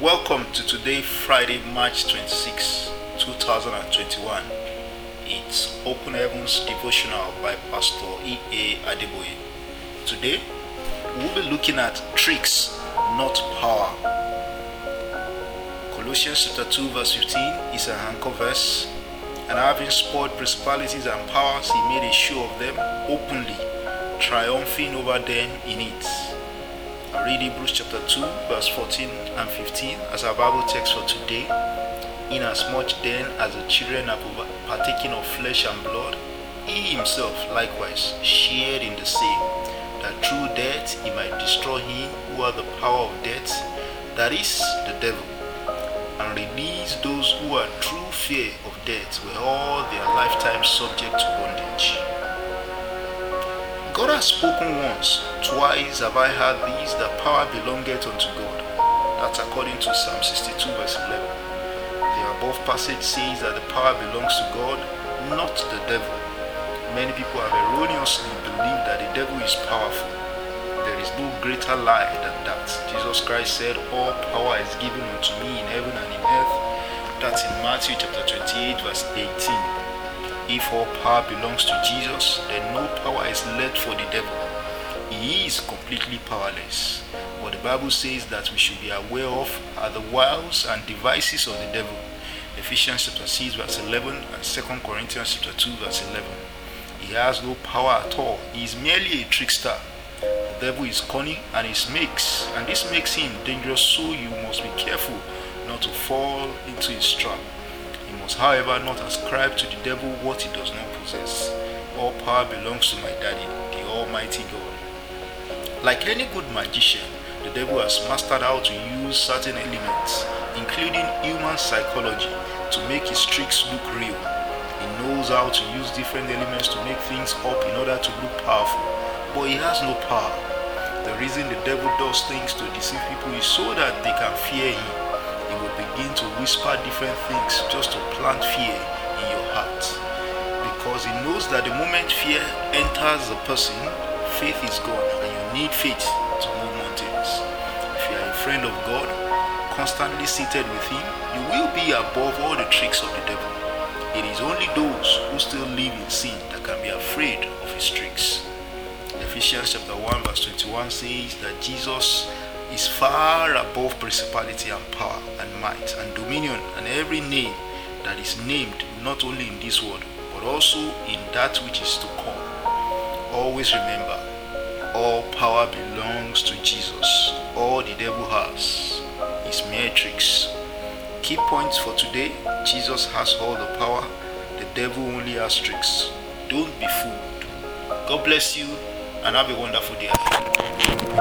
Welcome to today, Friday, March 26, 2021. It's Open Heavens Devotional by Pastor E.A. Adeboye. Today, we'll be looking at tricks, not power. Colossians chapter 2, verse 15 is an anchor verse. And having spoiled principalities and powers, he made a show of them openly, triumphing over them in it. Read Hebrews chapter 2, verse 14 and 15 as our Bible text for today. Inasmuch then as the children are partaking of flesh and blood, he himself likewise shared in the same, that through death he might destroy him who had the power of death, that is, the devil, and release those who are through fear of death were all their lifetime subject to bondage. God has spoken once, twice have I heard these, that power belongeth unto God. That's according to Psalm 62, verse 11. The above passage says that the power belongs to God, not to the devil. Many people have erroneously believed that the devil is powerful. There is no greater lie than that. Jesus Christ said, All power is given unto me in heaven and in earth. That's in Matthew chapter 28, verse 18. If all power belongs to Jesus, then no power is left for the devil. He is completely powerless. What the Bible says that we should be aware of are the wiles and devices of the devil. Ephesians chapter 6 verse 11 and 2 Corinthians chapter 2 verse 11. He has no power at all. He is merely a trickster. The devil is cunning and he makes, and this makes him dangerous. So you must be careful not to fall into his trap. You must, however, not ascribe to the devil what he does not possess. All power belongs to my daddy, the Almighty God. Like any good magician, the devil has mastered how to use certain elements, including human psychology, to make his tricks look real. He knows how to use different elements to make things up in order to look powerful, but he has no power. The reason the devil does things to deceive people is so that they can fear him he will begin to whisper different things just to plant fear in your heart. Because he knows that the moment fear enters a person, faith is gone, and you need faith to move mountains. If you are a friend of God, constantly seated with him, you will be above all the tricks of the devil. It is only those who still live in sin that can be afraid of his tricks. Ephesians chapter 1 verse 21 says that Jesus is far above principality and power and might and dominion and every name that is named not only in this world but also in that which is to come. Always remember, all power belongs to Jesus. All the devil has is mere tricks. Key points for today Jesus has all the power, the devil only has tricks. Don't be fooled. God bless you and have a wonderful day.